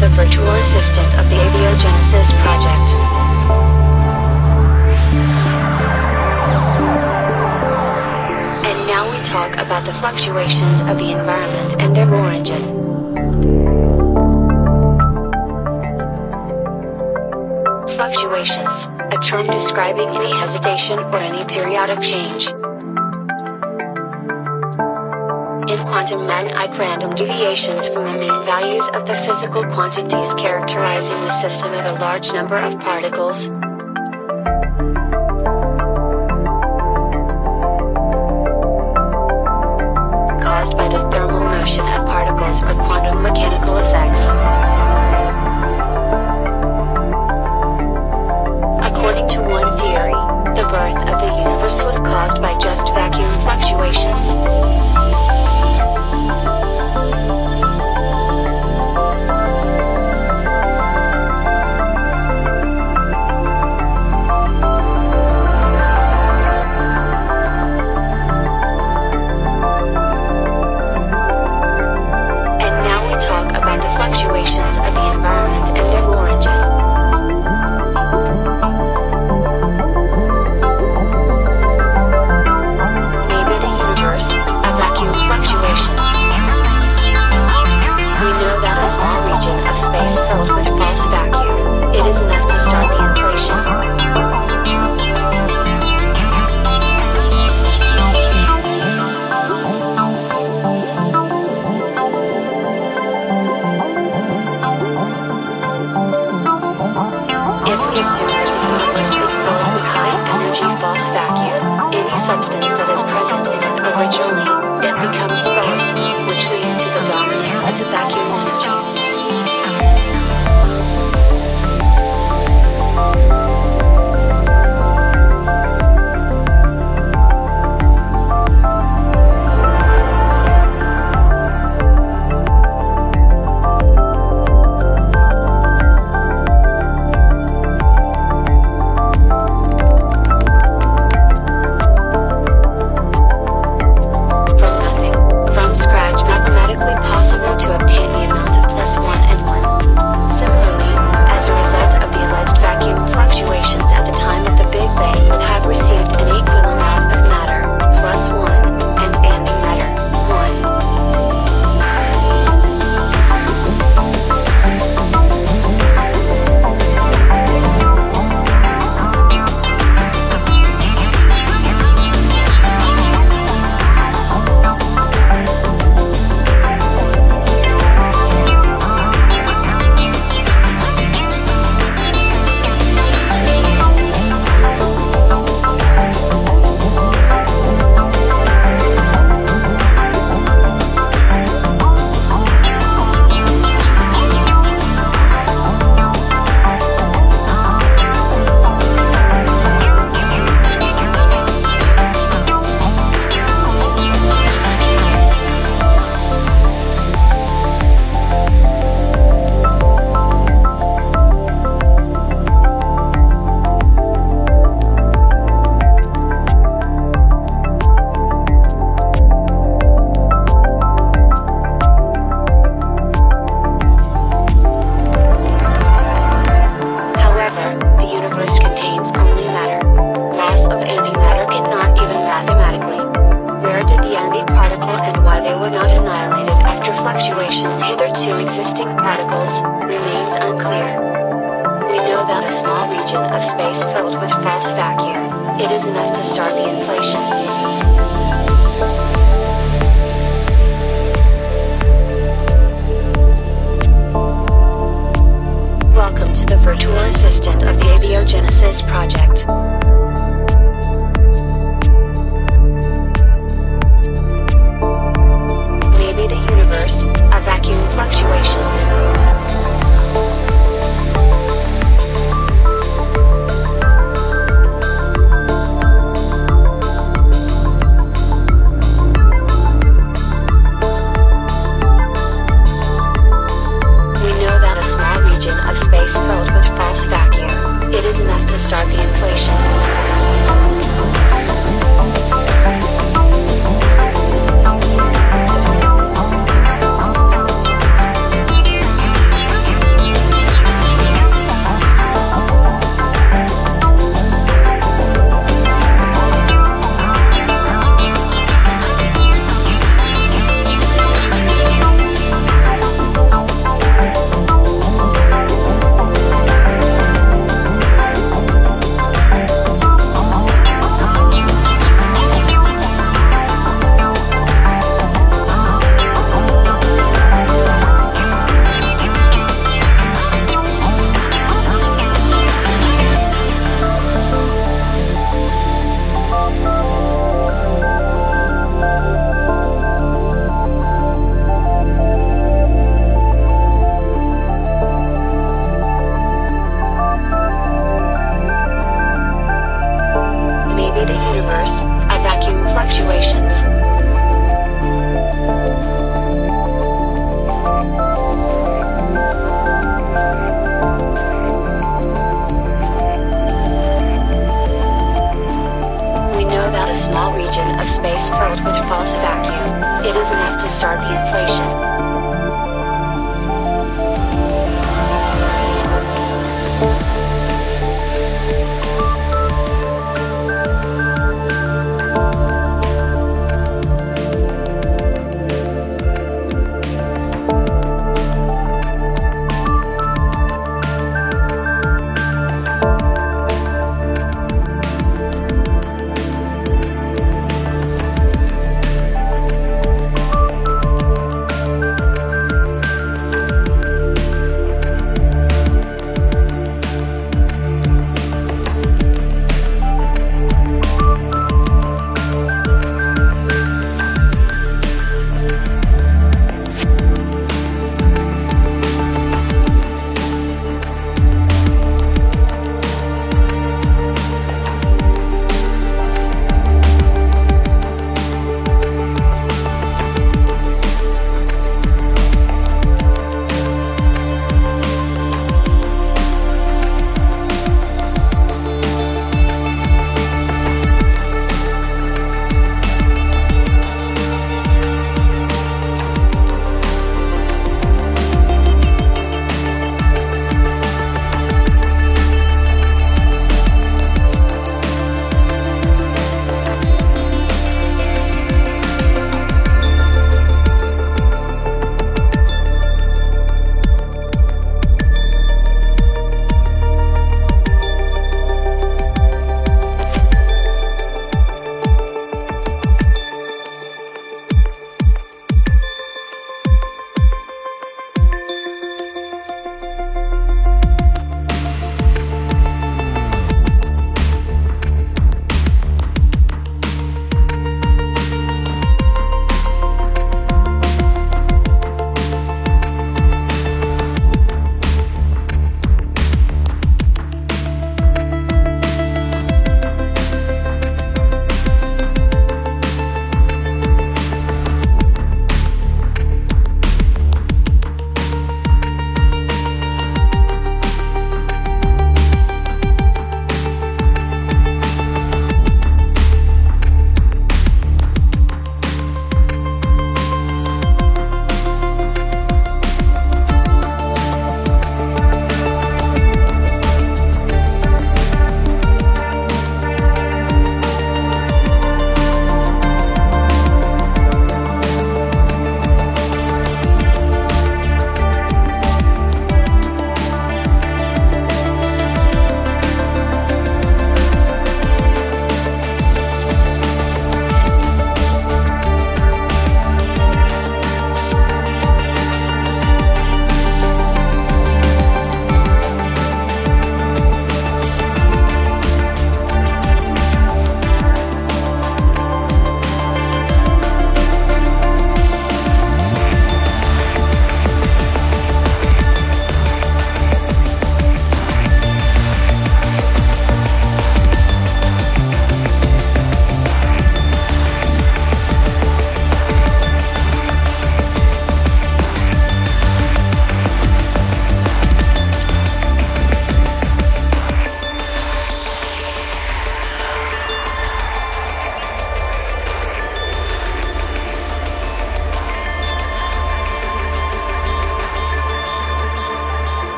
the virtual assistant of the Abiogenesis project. And now we talk about the fluctuations of the environment and their origin. Fluctuations, a term describing any hesitation or any periodic change. quantum man-like random deviations from the mean values of the physical quantities characterizing the system of a large number of particles,